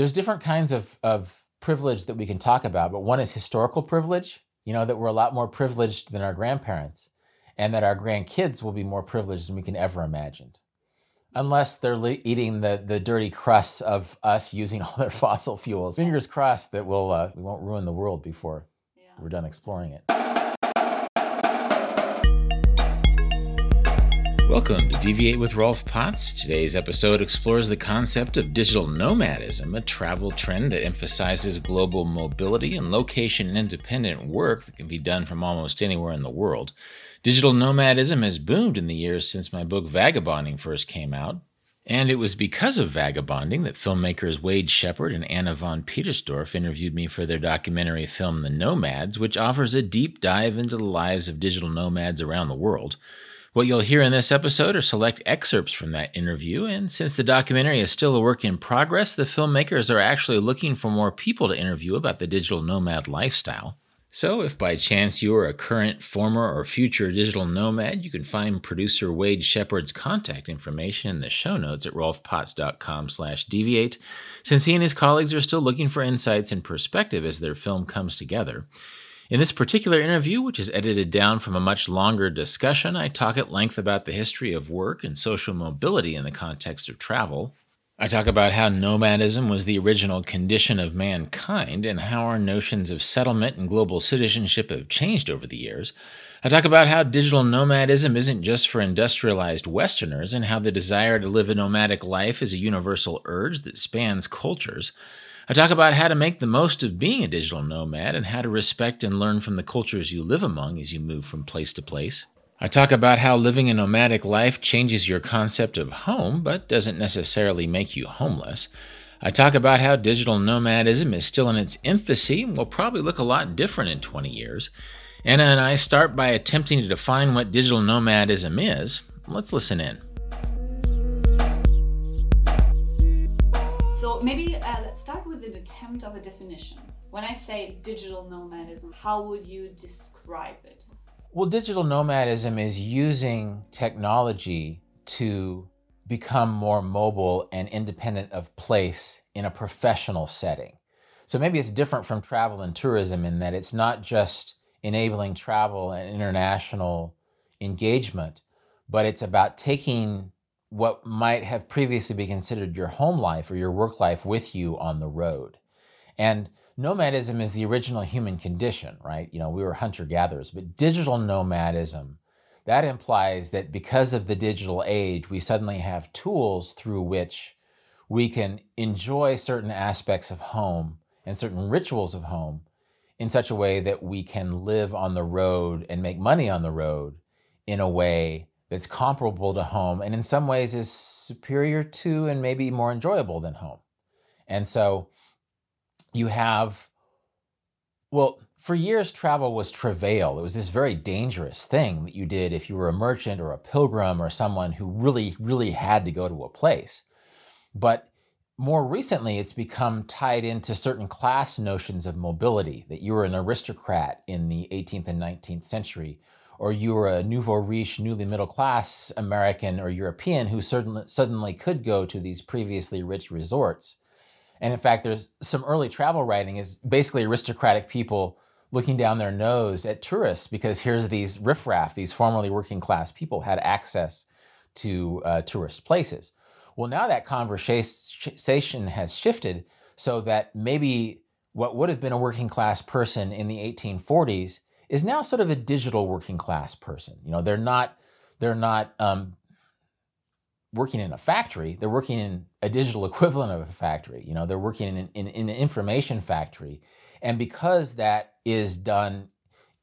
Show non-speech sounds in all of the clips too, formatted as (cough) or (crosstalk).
there's different kinds of, of privilege that we can talk about, but one is historical privilege, you know, that we're a lot more privileged than our grandparents, and that our grandkids will be more privileged than we can ever imagine. Unless they're le- eating the, the dirty crusts of us using (laughs) all their fossil fuels. Fingers crossed that we'll, uh, we won't ruin the world before yeah. we're done exploring it. Welcome to Deviate with Rolf Potts. Today's episode explores the concept of digital nomadism, a travel trend that emphasizes global mobility and location independent work that can be done from almost anywhere in the world. Digital nomadism has boomed in the years since my book Vagabonding first came out. And it was because of vagabonding that filmmakers Wade Shepard and Anna von Petersdorf interviewed me for their documentary film The Nomads, which offers a deep dive into the lives of digital nomads around the world. What you'll hear in this episode are select excerpts from that interview, and since the documentary is still a work in progress, the filmmakers are actually looking for more people to interview about the digital nomad lifestyle. So, if by chance you are a current, former, or future digital nomad, you can find producer Wade Shepard's contact information in the show notes at rolfpotts.com slash deviate, since he and his colleagues are still looking for insights and perspective as their film comes together. In this particular interview, which is edited down from a much longer discussion, I talk at length about the history of work and social mobility in the context of travel. I talk about how nomadism was the original condition of mankind and how our notions of settlement and global citizenship have changed over the years. I talk about how digital nomadism isn't just for industrialized Westerners and how the desire to live a nomadic life is a universal urge that spans cultures. I talk about how to make the most of being a digital nomad and how to respect and learn from the cultures you live among as you move from place to place. I talk about how living a nomadic life changes your concept of home, but doesn't necessarily make you homeless. I talk about how digital nomadism is still in its infancy and will probably look a lot different in 20 years. Anna and I start by attempting to define what digital nomadism is. Let's listen in. So maybe uh, let's start with an attempt of a definition. When I say digital nomadism, how would you describe it? Well, digital nomadism is using technology to become more mobile and independent of place in a professional setting. So maybe it's different from travel and tourism in that it's not just enabling travel and international engagement, but it's about taking what might have previously been considered your home life or your work life with you on the road. And nomadism is the original human condition, right? You know, we were hunter gatherers, but digital nomadism, that implies that because of the digital age, we suddenly have tools through which we can enjoy certain aspects of home and certain rituals of home in such a way that we can live on the road and make money on the road in a way that's comparable to home and in some ways is superior to and maybe more enjoyable than home. And so you have, well, for years, travel was travail. It was this very dangerous thing that you did if you were a merchant or a pilgrim or someone who really, really had to go to a place. But more recently, it's become tied into certain class notions of mobility, that you were an aristocrat in the 18th and 19th century, or you were a nouveau riche, newly middle class American or European who certainly, suddenly could go to these previously rich resorts. And in fact, there's some early travel writing is basically aristocratic people looking down their nose at tourists because here's these riffraff, these formerly working class people had access to uh, tourist places. Well, now that conversation has shifted so that maybe what would have been a working class person in the 1840s is now sort of a digital working class person. You know, they're not they're not um, working in a factory. They're working in a digital (laughs) equivalent of a factory. You know, they're working in, in, in an information factory, and because that is done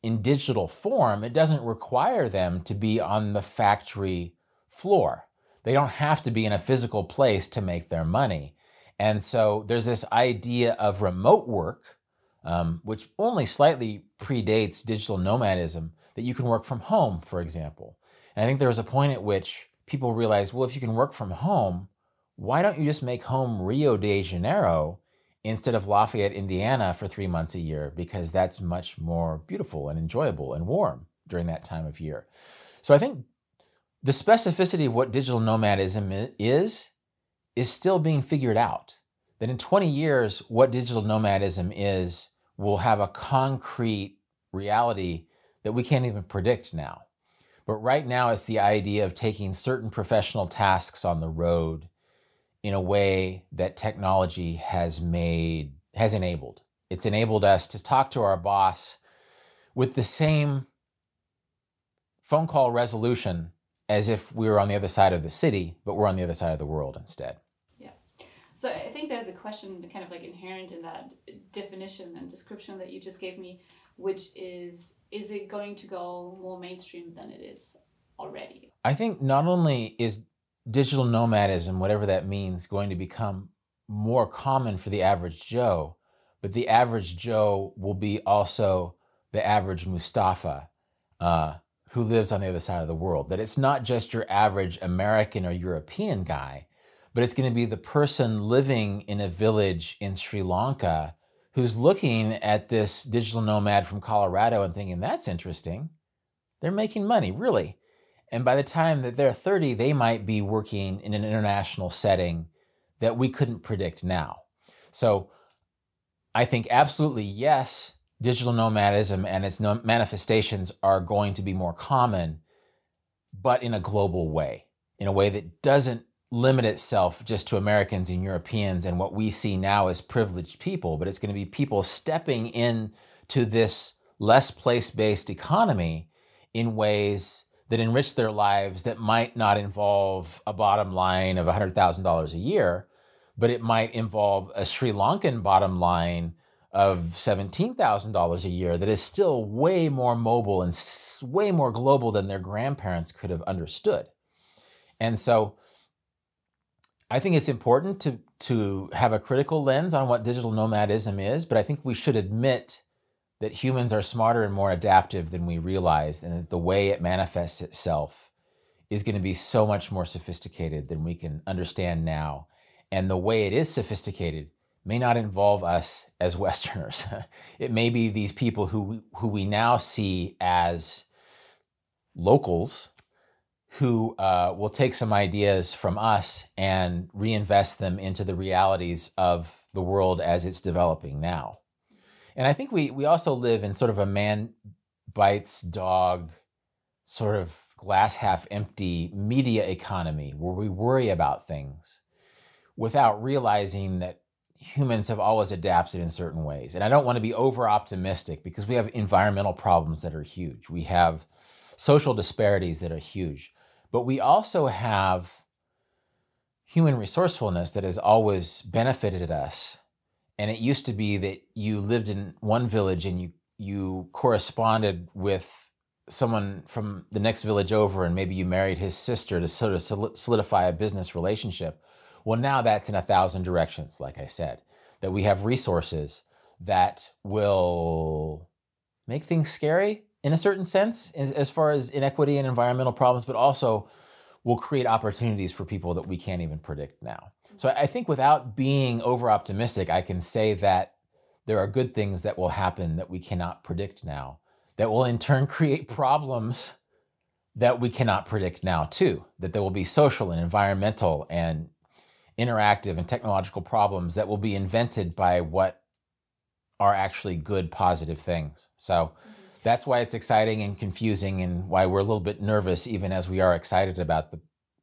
in digital form, it doesn't require them to be on the factory floor. They don't have to be in a physical place to make their money. And so there's this idea of remote work um, which only slightly predates digital nomadism, that you can work from home, for example. And I think there was a point at which people realized, well, if you can work from home, why don't you just make home Rio de Janeiro instead of Lafayette, Indiana for three months a year? Because that's much more beautiful and enjoyable and warm during that time of year. So I think the specificity of what digital nomadism is is still being figured out. that in 20 years, what digital nomadism is will have a concrete reality that we can't even predict now. But right now, it's the idea of taking certain professional tasks on the road in a way that technology has made, has enabled. It's enabled us to talk to our boss with the same phone call resolution as if we were on the other side of the city, but we're on the other side of the world instead. So I think there's a question kind of like inherent in that definition and description that you just gave me, which is is it going to go more mainstream than it is already? I think not only is digital nomadism, whatever that means, going to become more common for the average Joe, but the average Joe will be also the average Mustafa. Uh, who lives on the other side of the world. That it's not just your average American or European guy, but it's going to be the person living in a village in Sri Lanka who's looking at this digital nomad from Colorado and thinking, that's interesting. They're making money, really. And by the time that they're 30, they might be working in an international setting that we couldn't predict now. So I think absolutely yes, digital nomadism and its manifestations are going to be more common, but in a global way, in a way that doesn't limit itself just to Americans and Europeans and what we see now as privileged people, but it's going to be people stepping in to this less place based economy in ways that enrich their lives that might not involve a bottom line of $100,000 a year, but it might involve a Sri Lankan bottom line of $17,000 a year that is still way more mobile and way more global than their grandparents could have understood. And so I think it's important to, to have a critical lens on what digital nomadism is, but I think we should admit that humans are smarter and more adaptive than we realize, and that the way it manifests itself is going to be so much more sophisticated than we can understand now. And the way it is sophisticated may not involve us as (laughs) Westerners. it may be these people who, who we now see as locals who uh, will take some ideas from us and reinvest them into the realities of the world as it's developing now. And I think we, we also live in sort of a man bites dog, sort of glass half empty media economy where we worry about things without realizing that humans have always adapted in certain ways. And I don't want to be over optimistic because we have environmental problems that are huge. We have social disparities that are huge. But we also have human resourcefulness that has always benefited us. And it used to be that you lived in one village and you you corresponded with someone from the next village over and maybe you married his sister to sort of solidify a business relationship well, now that's in a thousand directions, like I said, that we have resources that will make things scary in a certain sense, as, as far as inequity and environmental problems, but also will create opportunities for people that we can't even predict now. So I think without being over optimistic, I can say that there are good things that will happen that we cannot predict now, that will in turn create problems that we cannot predict now, too. That there will be social and environmental and interactive and technological problems that will be invented by what are actually good, positive things. So that's why it's exciting and confusing, and why we're a little bit nervous, even as we are excited about the,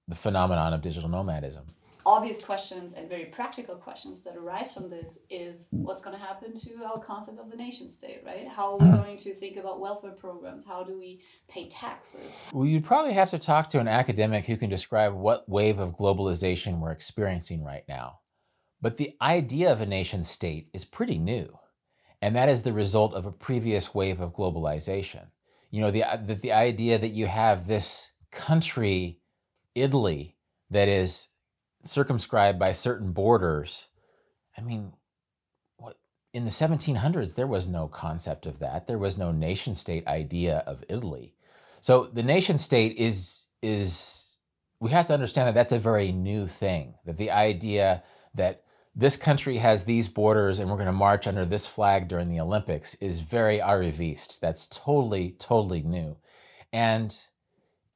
the phenomenon of digital nomadism obvious questions and very practical questions that arise from this is what's going to happen to our concept of the nation state, right? How are we mm-hmm. going to think about welfare programs? How do we pay taxes? Well, you'd probably have to talk to an academic who can describe what wave of globalization we're experiencing right now. But the idea of a nation state is pretty new, and that is the result of a previous wave of globalization. You know, the, the, the idea that you have this country, Italy, that is circumscribed by certain borders. I mean, what in the 1700s there was no concept of that. There was no nation state idea of Italy. So the nation state is is we have to understand that that's a very new thing. That the idea that this country has these borders and we're going to march under this flag during the Olympics is very arriviste. That's totally, totally new. And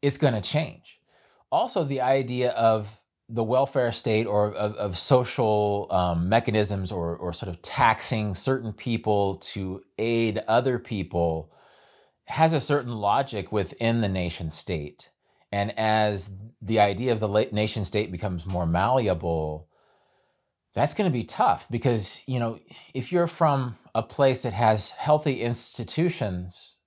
it's going to change. Also, the idea of the welfare state or of, of social um, mechanisms or, or sort of taxing certain people to aid other people has a certain logic within the nation state. And as the idea of the nation state becomes more malleable, that's going to be tough because, you know, if you're from a place that has healthy institutions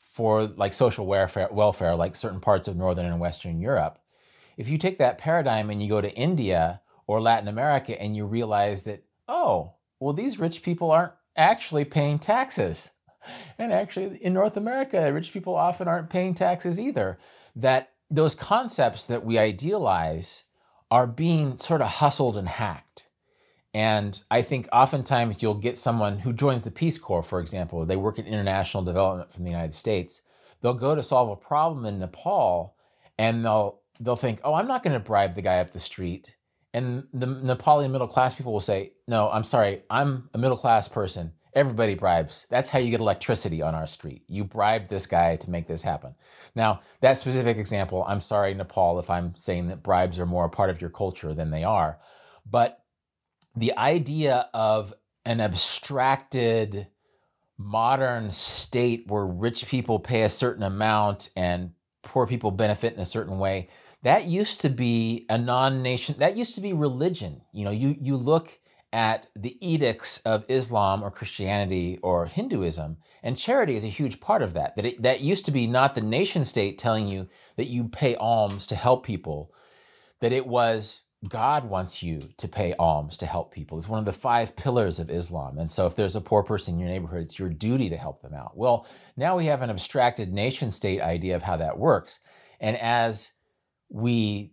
for like social welfare, welfare like certain parts of Northern and Western Europe, if you take that paradigm and you go to India or Latin America and you realize that, oh, well, these rich people aren't actually paying taxes. And actually, in North America, rich people often aren't paying taxes either. That those concepts that we idealize are being sort of hustled and hacked. And I think oftentimes you'll get someone who joins the Peace Corps, for example, they work in international development from the United States. They'll go to solve a problem in Nepal and they'll they'll think, oh, I'm not going to bribe the guy up the street. And the Nepali middle class people will say, no, I'm sorry, I'm a middle class person. Everybody bribes. That's how you get electricity on our street. You bribe this guy to make this happen. Now, that specific example, I'm sorry, Nepal, if I'm saying that bribes are more a part of your culture than they are. But the idea of an abstracted modern state where rich people pay a certain amount and poor people benefit in a certain way that used to be a non-nation that used to be religion you know you you look at the edicts of Islam or Christianity or Hinduism and charity is a huge part of that that it, that used to be not the nation state telling you that you pay alms to help people that it was God wants you to pay alms to help people. It's one of the five pillars of Islam. And so if there's a poor person in your neighborhood, it's your duty to help them out. Well, now we have an abstracted nation state idea of how that works. And as we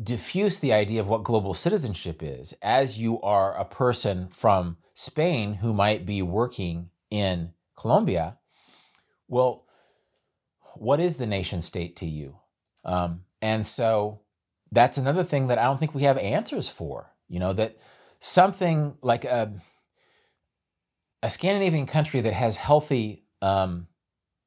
diffuse the idea of what global citizenship is as you are a person from Spain who might be working in Colombia. Well, what is the nation state to you? Um, and so that's another thing that I don't think we have answers for. You know, that something like a, a Scandinavian country that has healthy um,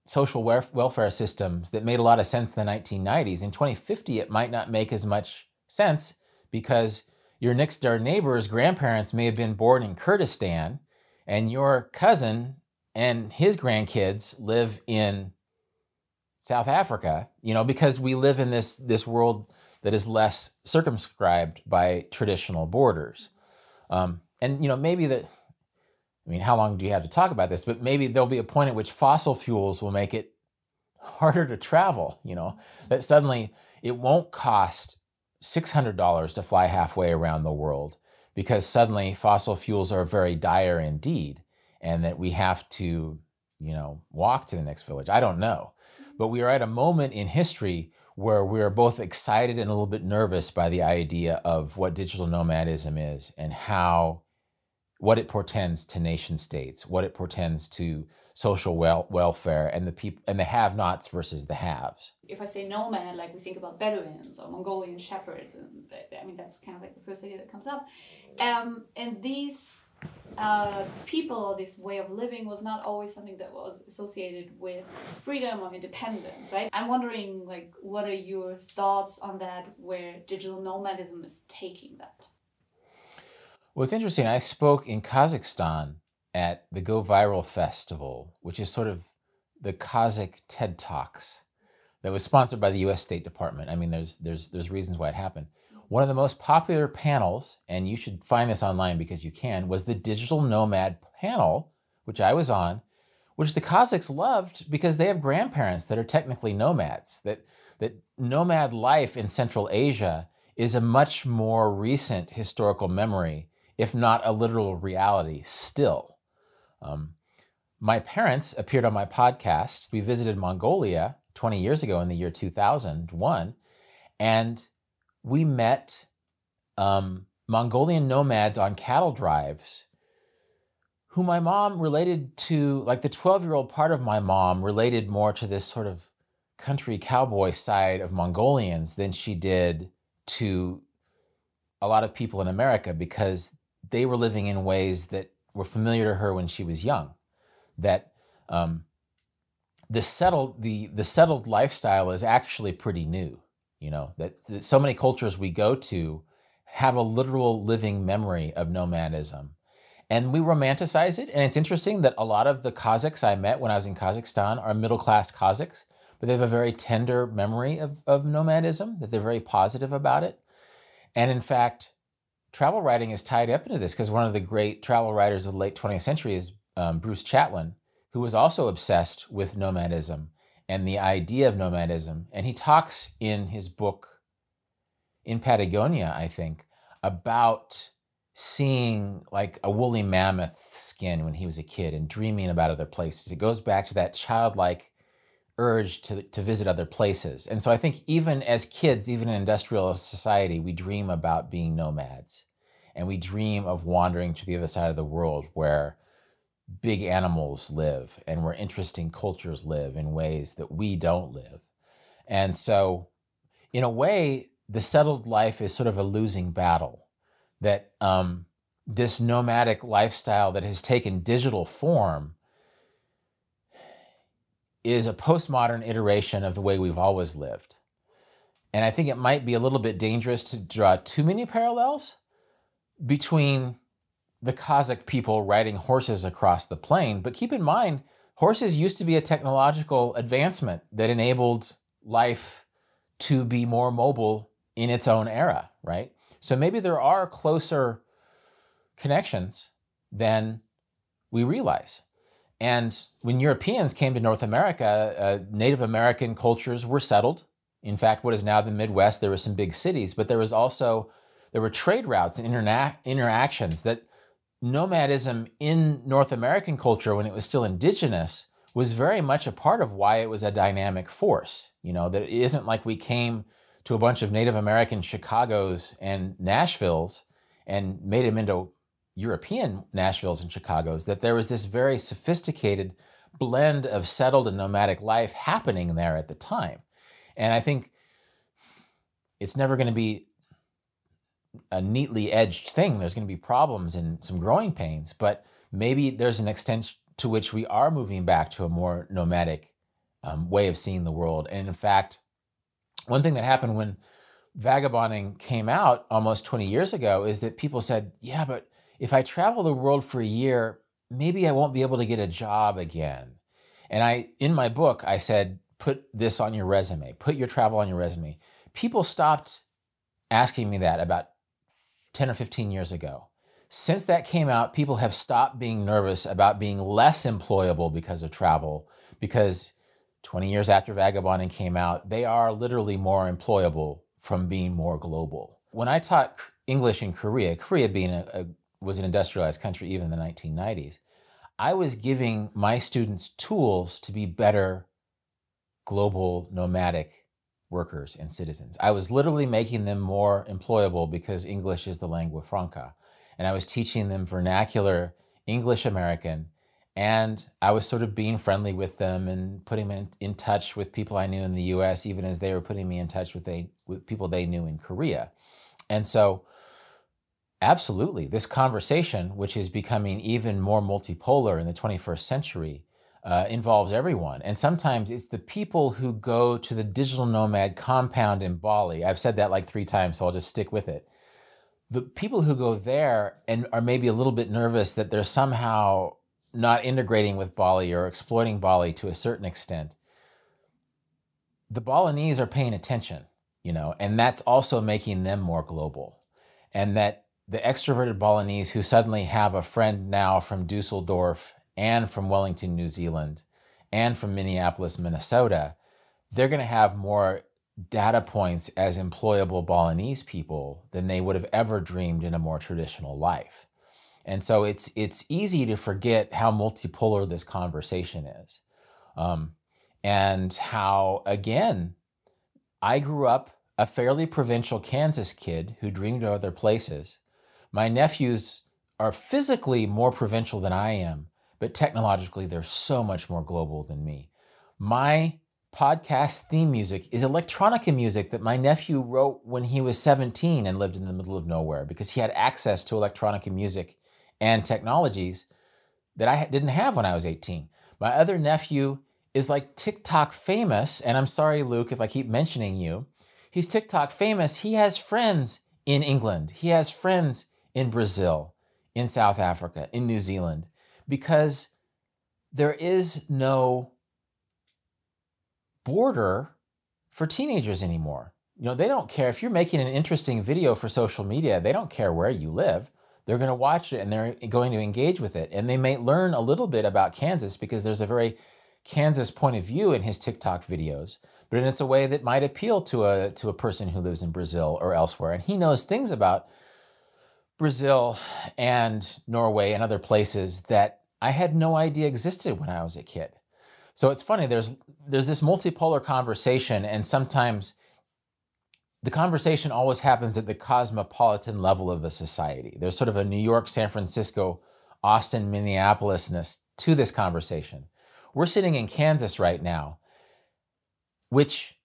social welfare systems that made a lot of sense in the 1990s. In 2050, it might not make as much sense because your next door neighbor's grandparents may have been born in Kurdistan, and your cousin and his grandkids live in South Africa. You know, because we live in this this world that is less circumscribed by traditional borders. Um, and you know, maybe that I mean, how long do you have to talk about this? But maybe there'll be a point at which fossil fuels will make it harder to travel, you know, that suddenly it won't cost $600 to fly halfway around the world because suddenly fossil fuels are very dire indeed and that we have to, you know, walk to the next village. I don't know. But we are at a moment in history where we are both excited and a little bit nervous by the idea of what digital nomadism is and how what it portends to nation states, what it portends to social wel- welfare and the people and the have-nots versus the haves. If I say nomad, like we think about Bedouins or Mongolian shepherds, and I mean that's kind of like the first idea that comes up. Um, and these uh, people, this way of living, was not always something that was associated with freedom or independence, right? I'm wondering, like, what are your thoughts on that? Where digital nomadism is taking that? Well, it's interesting. I spoke in Kazakhstan at the Go Viral Festival, which is sort of the Kazakh TED Talks that was sponsored by the U.S. State Department. I mean, there's there's there's reasons why it happened. One of the most popular panels, and you should find this online because you can, was the Digital Nomad panel, which I was on, which the Kazakhs loved because they have grandparents that are technically nomads. That that nomad life in Central Asia is a much more recent historical memory if not a literal reality, still. Um, my parents appeared on my podcast. We visited Mongolia 20 years ago in the year 2001, and we met um, Mongolian nomads on cattle drives who my mom related to, like the 12 year old part of my mom related more to this sort of country cowboy side of Mongolians than she did to a lot of people in America because they were living in ways that were familiar to her when she was young. That um, the settled the the settled lifestyle is actually pretty new. You know, that, that so many cultures we go to have a literal living memory of nomadism. And we romanticize it. And it's interesting that a lot of the Kazakhs I met when I was in Kazakhstan are middle class Kazakhs, but they have a very tender memory of, of nomadism, that they're very positive about it. And in fact, travel writing is tied up into this because one of the great travel writers of the late 20th century is um, Bruce Chatwin, who was also obsessed with nomadism and the idea of nomadism. And he talks in his book, In Patagonia, I think, about seeing like a woolly mammoth skin when he was a kid and dreaming about other places. It goes back to that childlike urge to, to visit other places. And so I think even as kids, even in industrial society, we dream about being nomads and we dream of wandering to the other side of the world where big animals live and where interesting cultures live in ways that we don't live. And so, in a way, the settled life is sort of a losing battle. That um, this nomadic lifestyle that has taken digital form is a postmodern iteration of the way we've always lived. And I think it might be a little bit dangerous to draw too many parallels between the Kazakh people riding horses across the plain. But keep in mind, horses used to be a technological advancement that enabled life to be more mobile in its own era, right? So maybe there are closer connections than we realize. And when Europeans came to North America, uh, Native American cultures were settled. In fact, what is now the Midwest, there were some big cities, but there was also there were trade routes and interna- interactions that nomadism in North American culture when it was still indigenous was very much a part of why it was a dynamic force. You know, that it isn't like we came to a bunch of Native American Chicago's and Nashville's and made them into European Nashville's and Chicago's, that there was this very sophisticated blend of settled and nomadic life happening there at the time. And I think it's never going to be a neatly edged thing. There's going to be problems and some growing pains, but maybe there's an extent to which we are moving back to a more nomadic um, way of seeing the world. And in fact, one thing that happened when vagabonding came out almost 20 years ago is that people said, yeah, but if I travel the world for a year, maybe I won't be able to get a job again. And I, in my book, I said, put this on your resume, put your travel on your resume. People stopped asking me that about 10 or 15 years ago. Since that came out, people have stopped being nervous about being less employable because of travel, because 20 years after Vagabonding came out, they are literally more employable from being more global. When I taught English in Korea, Korea being a, a was an industrialized country even in the 1990s, I was giving my students tools to be better global nomadic workers and citizens. I was literally making them more employable because English is the lingua franca. And I was teaching them vernacular English American. And I was sort of being friendly with them and putting them in, in touch with people I knew in the US, even as they were putting me in touch with, they, with people they knew in Korea. And so, absolutely, this conversation, which is becoming even more multipolar in the 21st century, uh, involves everyone. And sometimes it's the people who go to the digital nomad compound in Bali. I've said that like three times, so I'll just stick with it. The people who go there and are maybe a little bit nervous that they're somehow not integrating with Bali or exploiting Bali to a certain extent, the Balinese are paying attention, you know, and that's also making them more global. And that the extroverted Balinese who suddenly have a friend now from Dusseldorf and from Wellington, New Zealand, and from Minneapolis, Minnesota, they're going to have more data points as employable Balinese people than they would have ever dreamed in a more traditional life. And so it's it's easy to forget how multipolar this conversation is, um, and how again, I grew up a fairly provincial Kansas kid who dreamed of other places. My nephews are physically more provincial than I am, but technologically, they're so much more global than me. My podcast theme music is electronica music that my nephew wrote when he was 17 and lived in the middle of nowhere because he had access to electronica music and technologies that I didn't have when I was 18. My other nephew is like TikTok famous, and I'm sorry, Luke, if I keep mentioning you. he's TikTok famous, he has friends in England, he has friends in Brazil, in South Africa, in New Zealand, because there is no border for teenagers anymore. You know, they don't care if you're making an interesting video for social media, they don't care where you live. They're going to watch it and they're going to engage with it. And they may learn a little bit about Kansas because there's a very Kansas point of view in his TikTok videos, but it's a way that might appeal to a to a person who lives in Brazil or elsewhere. And he knows things about Brazil and Norway and other places that I had no idea existed when I was a kid. So it's funny, there's there's this multipolar conversation, and sometimes the conversation always happens at the cosmopolitan level of a society. There's sort of a New York, San Francisco, Austin, Minneapolisness to this conversation. We're sitting in Kansas right now, which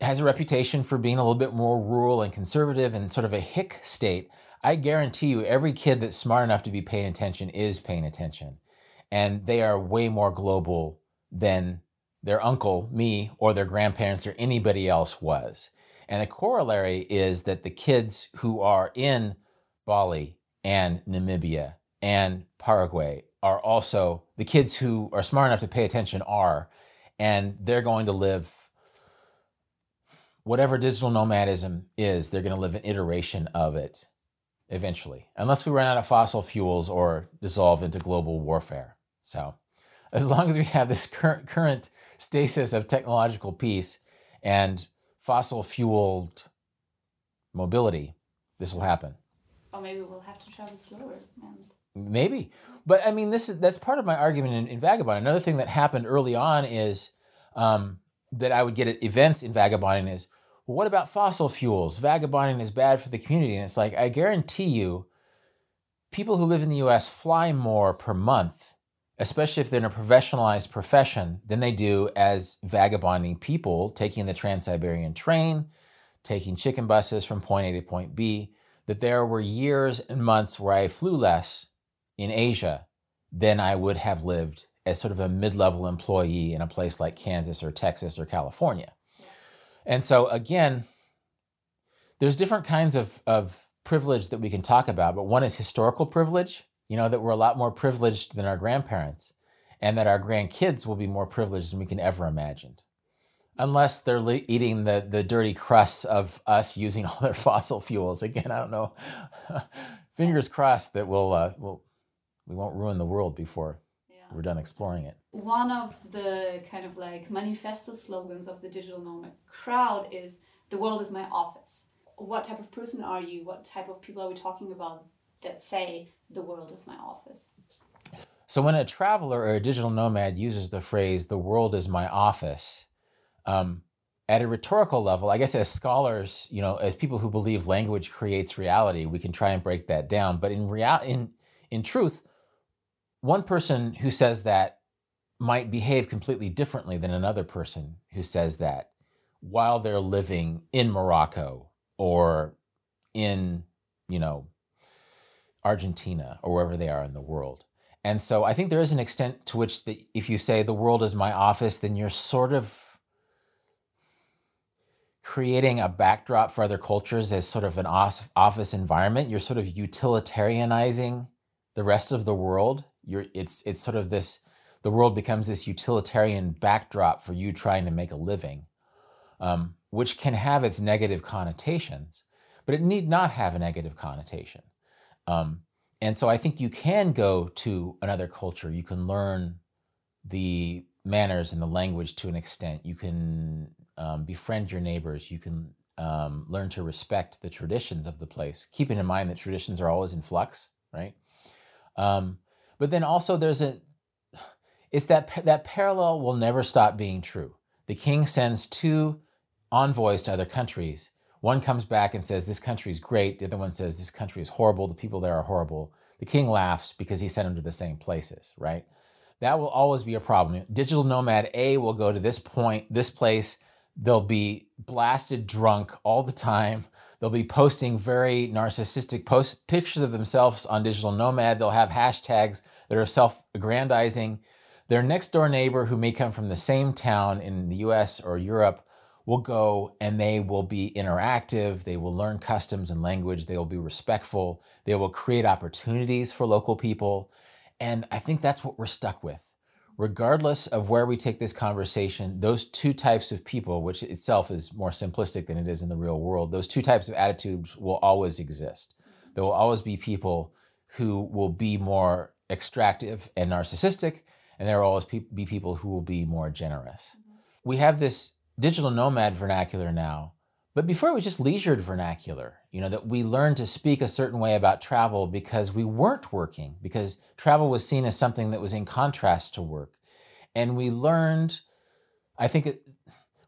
has a reputation for being a little bit more rural and conservative and sort of a hick state. I guarantee you, every kid that's smart enough to be paying attention is paying attention. And they are way more global than their uncle, me, or their grandparents, or anybody else was. And the corollary is that the kids who are in Bali and Namibia and Paraguay are also the kids who are smart enough to pay attention are, and they're going to live whatever digital nomadism is, they're going to live an iteration of it eventually, unless we run out of fossil fuels or dissolve into global warfare. So, (laughs) as long as we have this current current stasis of technological peace and fossil fueled mobility, this will happen. Or maybe we'll have to travel slower. And... Maybe, but I mean, this is that's part of my argument in, in Vagabond. Another thing that happened early on is um, that I would get at events in Vagabonding is, what about fossil fuels? Vagabonding is bad for the community, and it's like I guarantee you, people who live in the U.S. fly more per month especially if they're in a professionalized profession, than they do as vagabonding people taking the Trans Siberian train, taking chicken buses from point A to point B. That there were years and months where I flew less in Asia than I would have lived as sort of a mid level employee in a place like Kansas or Texas or California. And so, again, there's different kinds of, of privilege that we can talk about, but one is historical privilege you know, that we're a lot more privileged than our grandparents and that our grandkids will be more privileged than we can ever imagine. Unless they're eating the, the dirty crusts of us using (laughs) all their fossil fuels. Again, I don't know. (laughs) Fingers crossed that we'll, uh, we'll, we won't ruin the world before. We're done exploring it. One of the kind of like manifesto slogans of the digital nomad crowd is the world is my office. What type of person are you? What type of people are we talking about that say the world is my office. So when a traveler or a digital nomad uses the phrase "the world is my office," um, at a rhetorical level, I guess as scholars, you know, as people who believe language creates reality, we can try and break that down. But in real, in in truth, one person who says that might behave completely differently than another person who says that while they're living in Morocco or in, you know, Argentina or wherever they are in the world. And so I think there is an extent to which the, if you say the world is my office, then you're sort of creating a backdrop for other cultures as sort of an office environment. You're sort of utilitarianizing the rest of the world. You're, it's, it's sort of this, the world becomes this utilitarian backdrop for you trying to make a living, um, which can have its negative connotations, but it need not have a negative connotation. Um, and so I think you can go to another culture. You can learn the manners and the language to an extent. You can um, befriend your neighbors. You can um, learn to respect the traditions of the place, keeping in mind that traditions are always in flux, right? Um, but then also there's a, it's that that parallel will never stop being true. The king sends two envoys to other countries one comes back and says, This country is great. The other one says, This country is horrible. The people there are horrible. The king laughs because he sent them to the same places, right? That will always be a problem. Digital nomad A will go to this point, this place. They'll be blasted drunk all the time. They'll be posting very narcissistic post pictures of themselves on digital nomad. They'll have hashtags that are self-aggrandizing. Their next door neighbor, who may come from the same town in the US or Europe, will go and they will be interactive. They will learn customs and language. They will be respectful. They will create opportunities for local people. And I think that's what we're stuck with. Regardless of where we take this conversation, those two types of people, which itself is more simplistic than it is in the real world, those two types of attitudes will always exist. There will always be people who will be more extractive and narcissistic, and there will always be people who will be more generous. Mm-hmm. We have this digital nomad vernacular now, but before it was just leisured vernacular, you know, that we learned to speak a certain way about travel because we weren't working, because travel was seen as something that was in contrast to work. And we learned, I think it,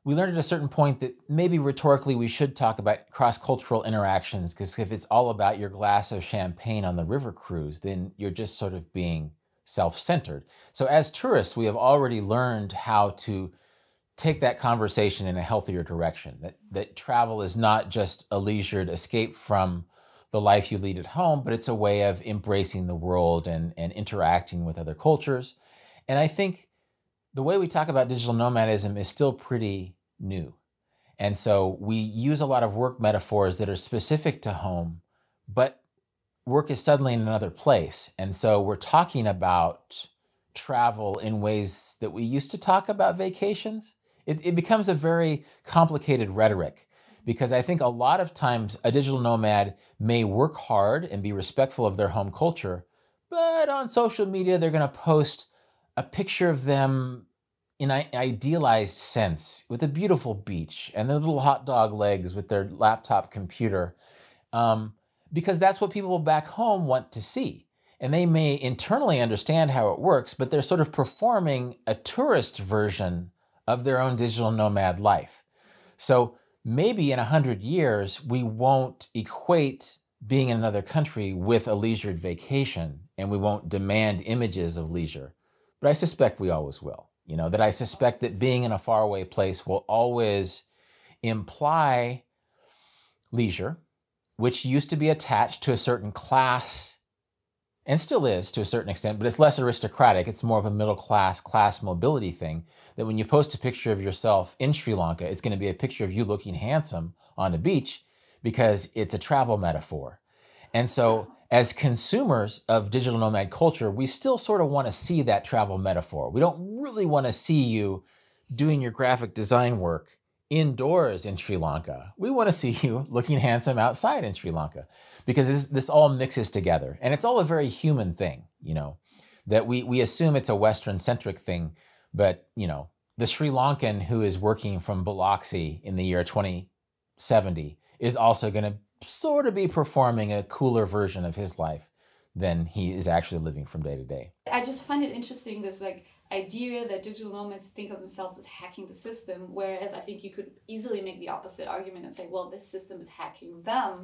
we learned at a certain point that maybe rhetorically we should talk about cross cultural interactions because if it's all about your glass of champagne on the river cruise, then you're just sort of being self centered. So, as tourists, we have already learned how to take that conversation in a healthier direction. That, that travel is not just a leisured escape from the life you lead at home, but it's a way of embracing the world and, and interacting with other cultures. And I think the way we talk about digital nomadism is still pretty new. And so we use a lot of work metaphors that are specific to home, but work is suddenly in another place. And so we're talking about travel in ways that we used to talk about vacations it, it becomes a very complicated rhetoric because I think a lot of times a digital nomad may work hard and be respectful of their home culture, but on social media, they're going to post a picture of them in an idealized sense with a beautiful beach and their little hot dog legs with their laptop computer um, because that's what people back home want to see. And they may internally understand how it works, but they're sort of performing a tourist version of their own digital nomad life. So maybe in 100 years, we won't equate being in another country with a leisured vacation and we won't demand images of leisure. But I suspect we always will. You know, that I suspect that being in a faraway place will always imply leisure, which used to be attached to a certain class and still is to a certain extent, but it's less aristocratic. It's more of a middle class, class mobility thing. That when you post a picture of yourself in Sri Lanka, it's going to be a picture of you looking handsome on a beach because it's a travel metaphor. And so, as consumers of digital nomad culture, we still sort of want to see that travel metaphor. We don't really want to see you doing your graphic design work indoors in Sri Lanka. We want to see you (laughs) looking handsome outside in Sri Lanka because this, this all mixes together. And it's all a very human thing, you know, that we, we assume it's a Western centric thing, but, you know, the Sri Lankan who is working from Biloxi in the year 2070 is also going to sort of be performing a cooler version of his life than he is actually living from day to day. I just find it interesting this like idea that digital nomads think of themselves as hacking the system, whereas I think you could easily make the opposite argument and say, well, this system is hacking them.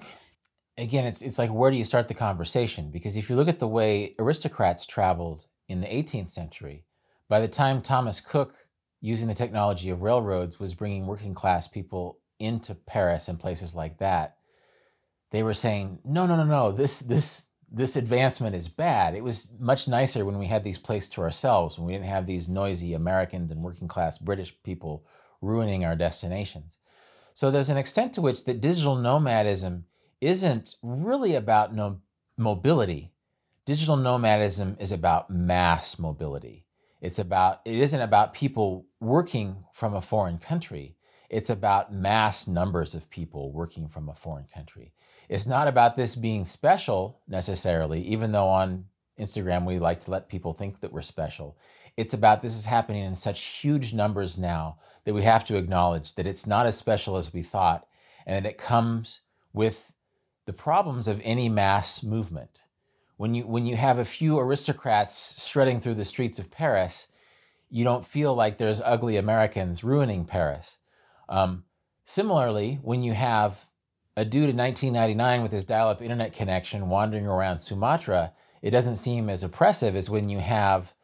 Again, it's, it's like, where do you start the conversation? Because if you look at the way aristocrats traveled in the 18th century, by the time Thomas Cook, using the technology of railroads, was bringing working class people into Paris and places like that, they were saying, no, no, no, no, this, this, this advancement is bad. It was much nicer when we had these places to ourselves, when we didn't have these noisy Americans and working class British people ruining our destinations. So there's an extent to which that digital nomadism isn't really about no mobility. Digital nomadism is about mass mobility. It's about it isn't about people working from a foreign country. It's about mass numbers of people working from a foreign country. It's not about this being special necessarily, even though on Instagram we like to let people think that we're special. It's about this is happening in such huge numbers now that we have to acknowledge that it's not as special as we thought and that it comes with the problems of any mass movement. When you, when you have a few aristocrats strutting through the streets of Paris, you don't feel like there's ugly Americans ruining Paris. Um, similarly, when you have a dude in 1999 with his dial up internet connection wandering around Sumatra, it doesn't seem as oppressive as when you have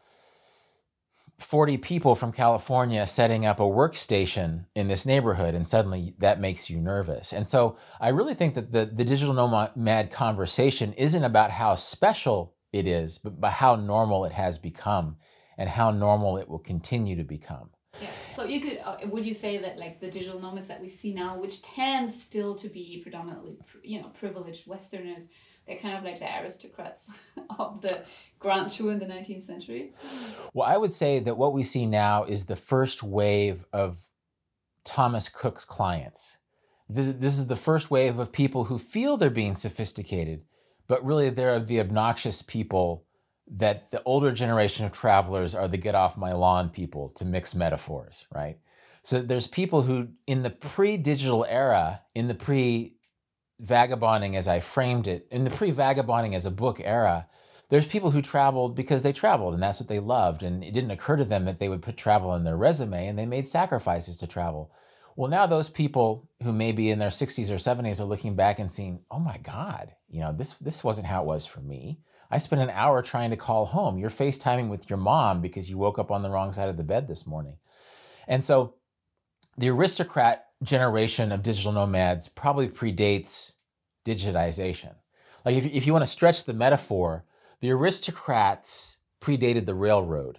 40 people from California setting up a workstation in this neighborhood, and suddenly that makes you nervous. And so I really think that the, the digital nomad conversation isn't about how special it is, but, but how normal it has become and how normal it will continue to become. Yeah. So you could uh, would you say that like the digital nomads that we see now, which tend still to be predominantly you know privileged Westerners, they're kind of like the aristocrats (laughs) of the Grand Tour in the nineteenth century. Well, I would say that what we see now is the first wave of Thomas Cook's clients. This is the first wave of people who feel they're being sophisticated, but really they're the obnoxious people that the older generation of travelers are the get off my lawn people, to mix metaphors, right? So there's people who, in the pre digital era, in the pre vagabonding as I framed it, in the pre vagabonding as a book era, there's people who traveled because they traveled and that's what they loved. And it didn't occur to them that they would put travel in their resume and they made sacrifices to travel. Well, now those people who may be in their 60s or 70s are looking back and seeing, oh my God, you know, this, this wasn't how it was for me. I spent an hour trying to call home. You're FaceTiming with your mom because you woke up on the wrong side of the bed this morning. And so the aristocrat generation of digital nomads probably predates digitization. Like if, if you want to stretch the metaphor, the aristocrats predated the railroad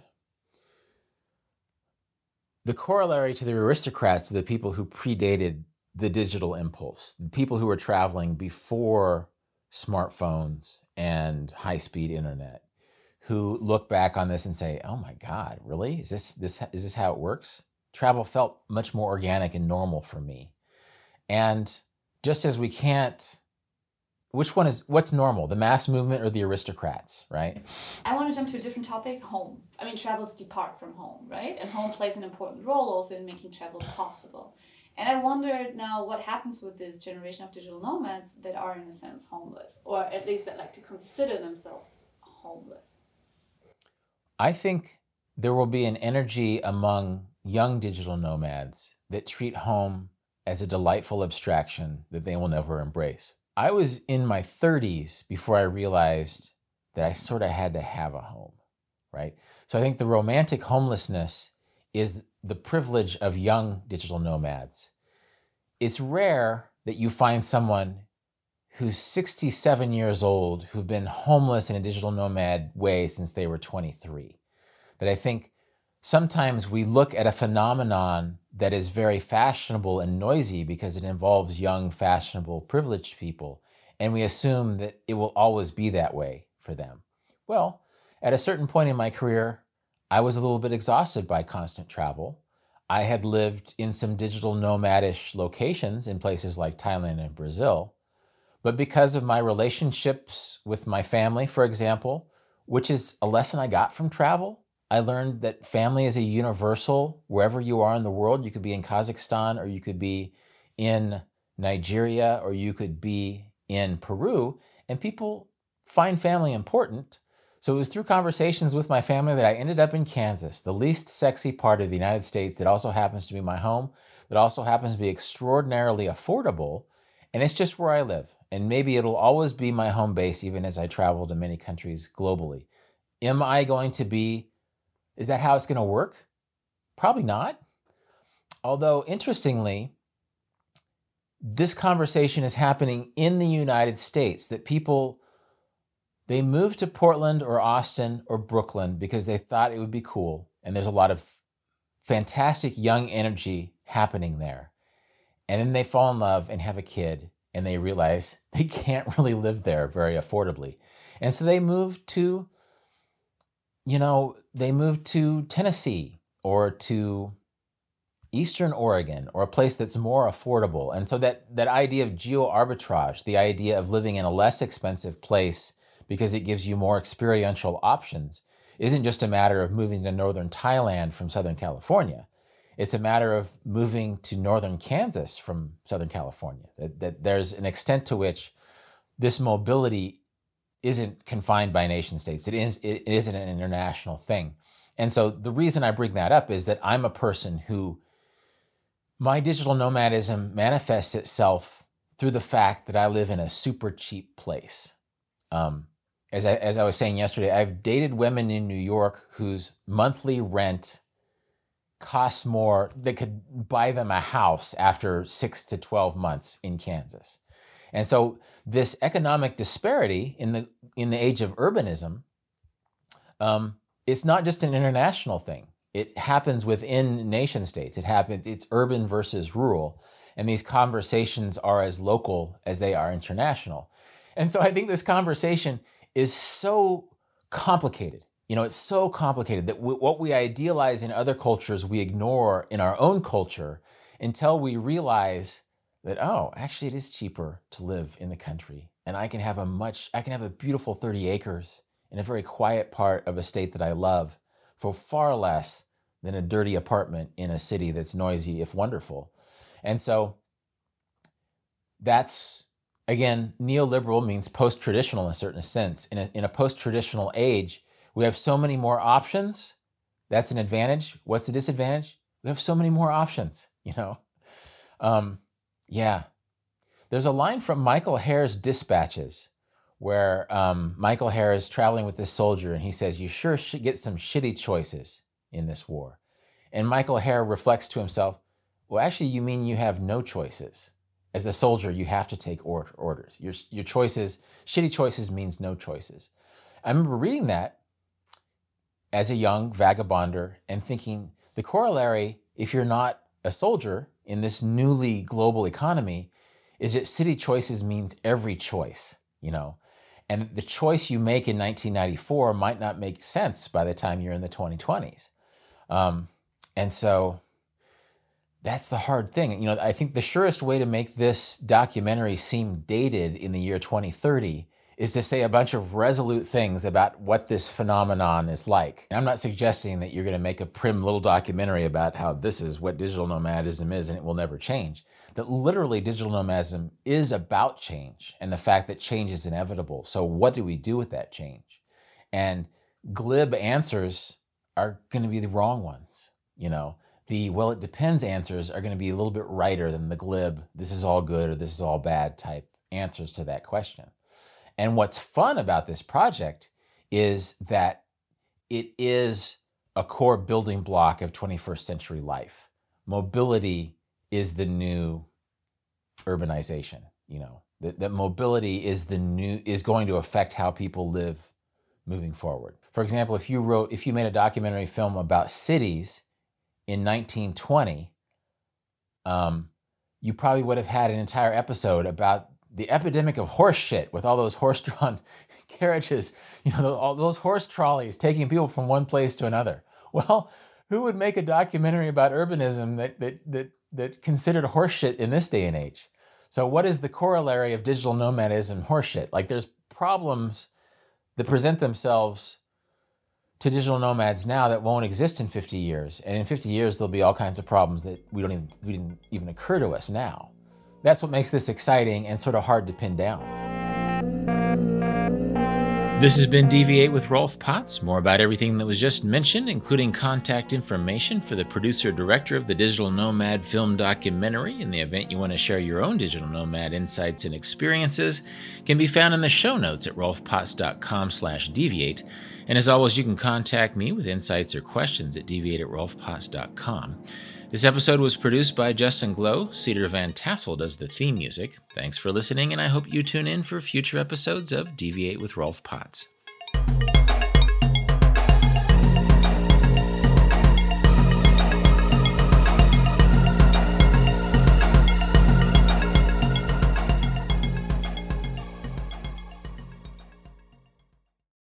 the corollary to the aristocrats the people who predated the digital impulse, the people who were traveling before smartphones and high speed internet, who look back on this and say, "Oh my God, really? Is this this is this how it works?" Travel felt much more organic and normal for me, and just as we can't which one is what's normal the mass movement or the aristocrats right? I want to jump to a different topic home. I mean travels depart from home right? And home plays an important role also in making travel possible. And i wonder now what happens with this generation of digital nomads that are in a sense homeless or at least that like to consider themselves homeless. I think there will be an energy among young digital nomads that treat home as a delightful abstraction that they will never embrace I was in my 30s before I realized that I sort of had to have a home, right? So I think the romantic homelessness is the privilege of young digital nomads. It's rare that you find someone who's 67 years old who've been homeless in a digital nomad way since they were 23. That I think sometimes we look at a phenomenon that is very fashionable and noisy because it involves young, fashionable, privileged people, and we assume that it will always be that way for them. Well, at a certain point in my career, I was a little bit exhausted by constant travel. I had lived in some digital nomadish locations in places like Thailand and Brazil. But because of my relationships with my family, for example, which is a lesson I got from travel, I learned that family is a universal wherever you are in the world. You could be in Kazakhstan or you could be in Nigeria or you could be in Peru, and people find family important. So it was through conversations with my family that I ended up in Kansas, the least sexy part of the United States that also happens to be my home, that also happens to be extraordinarily affordable, and it's just where I live. And maybe it'll always be my home base even as I travel to many countries globally. Am I going to be is that how it's going to work? Probably not. Although, interestingly, this conversation is happening in the United States that people they moved to Portland or Austin or Brooklyn because they thought it would be cool and there's a lot of fantastic young energy happening there. And then they fall in love and have a kid and they realize (laughs) they can't really live there very affordably. And so they move to you know, they moved to Tennessee or to Eastern Oregon or a place that's more affordable. And so that, that idea of geo arbitrage, the idea of living in a less expensive place because it gives you more experiential options, isn't just a matter of moving to northern Thailand from Southern California. It's a matter of moving to northern Kansas from Southern California. That, that there's an extent to which this mobility isn't confined by nation states. It is it isn't an international thing. And so the reason I bring that up is that I'm a person who my digital nomadism manifests itself through the fact that I live in a super cheap place. Um, as I, as I was saying yesterday, I've dated women in New York whose monthly rent costs more, They could buy them a house after six to 12 months in Kansas. And so this economic disparity in the in the age of urbanism, um, it's not just an international thing. It happens within nation states. It happens, it's urban versus rural. And these conversations are as local as they are international. And so I think this conversation is so complicated. You know, it's so complicated that what we idealize in other cultures, we ignore in our own culture until we realize that, oh, actually, it is cheaper to live in the country. And I can have a much, I can have a beautiful 30 acres in a very quiet part of a state that I love for far less than a dirty apartment in a city that's noisy, if wonderful. And so that's again, neoliberal means post traditional in a certain sense. In a, in a post traditional age, we have so many more options. That's an advantage. What's the disadvantage? We have so many more options, (laughs) you know? Um, yeah. There's a line from Michael Herr's Dispatches where um, Michael Herr is traveling with this soldier and he says, You sure should get some shitty choices in this war. And Michael Herr reflects to himself, Well, actually, you mean you have no choices. As a soldier, you have to take or- orders. Your, your choices, shitty choices means no choices. I remember reading that as a young vagabonder and thinking the corollary, if you're not a soldier in this newly global economy, is that city choices means every choice, you know. And the choice you make in 1994 might not make sense by the time you're in the 2020s. Um, and so that's the hard thing. You know, I think the surest way to make this documentary seem dated in the year 2030 is to say a bunch of resolute things about what this phenomenon is like. And I'm not suggesting that you're going to make a prim little documentary about how this is what digital nomadism is and it will never change that literally digital nomadism is about change and the fact that change is inevitable. So, what do we do with that change? And glib answers are going to be the wrong ones. You know, the well, it depends answers are going to be a little bit righter than the glib, this is all good or this is all bad type answers to that question. And what's fun about this project is that it is a core building block of 21st century life. Mobility is the new urbanization. You know that, that mobility is the new is going to affect how people live moving forward. For example, if you wrote if you made a documentary film about cities in 1920, um, you probably would have had an entire episode about the epidemic of horse shit with all those (laughs) horse-drawn carriages, you know, all those horse trolleys taking people from one place to another. Well, who would make a documentary about urbanism that that that that considered horseshit in this day and age. So, what is the corollary of digital nomadism horseshit? Like, there's problems that present themselves to digital nomads now that won't exist in 50 years. And in 50 years, there'll be all kinds of problems that we don't even, we didn't even occur to us now. That's what makes this exciting and sort of hard to pin down. This has been Deviate with Rolf Potts. More about everything that was just mentioned, including contact information for the producer director of the Digital Nomad film documentary in the event you want to share your own digital nomad insights and experiences, can be found in the show notes at rolfpotts.com slash deviate. And as always, you can contact me with insights or questions at deviate at rolfpotts.com. This episode was produced by Justin Glow. Cedar Van Tassel does the theme music. Thanks for listening, and I hope you tune in for future episodes of Deviate with Rolf Potts.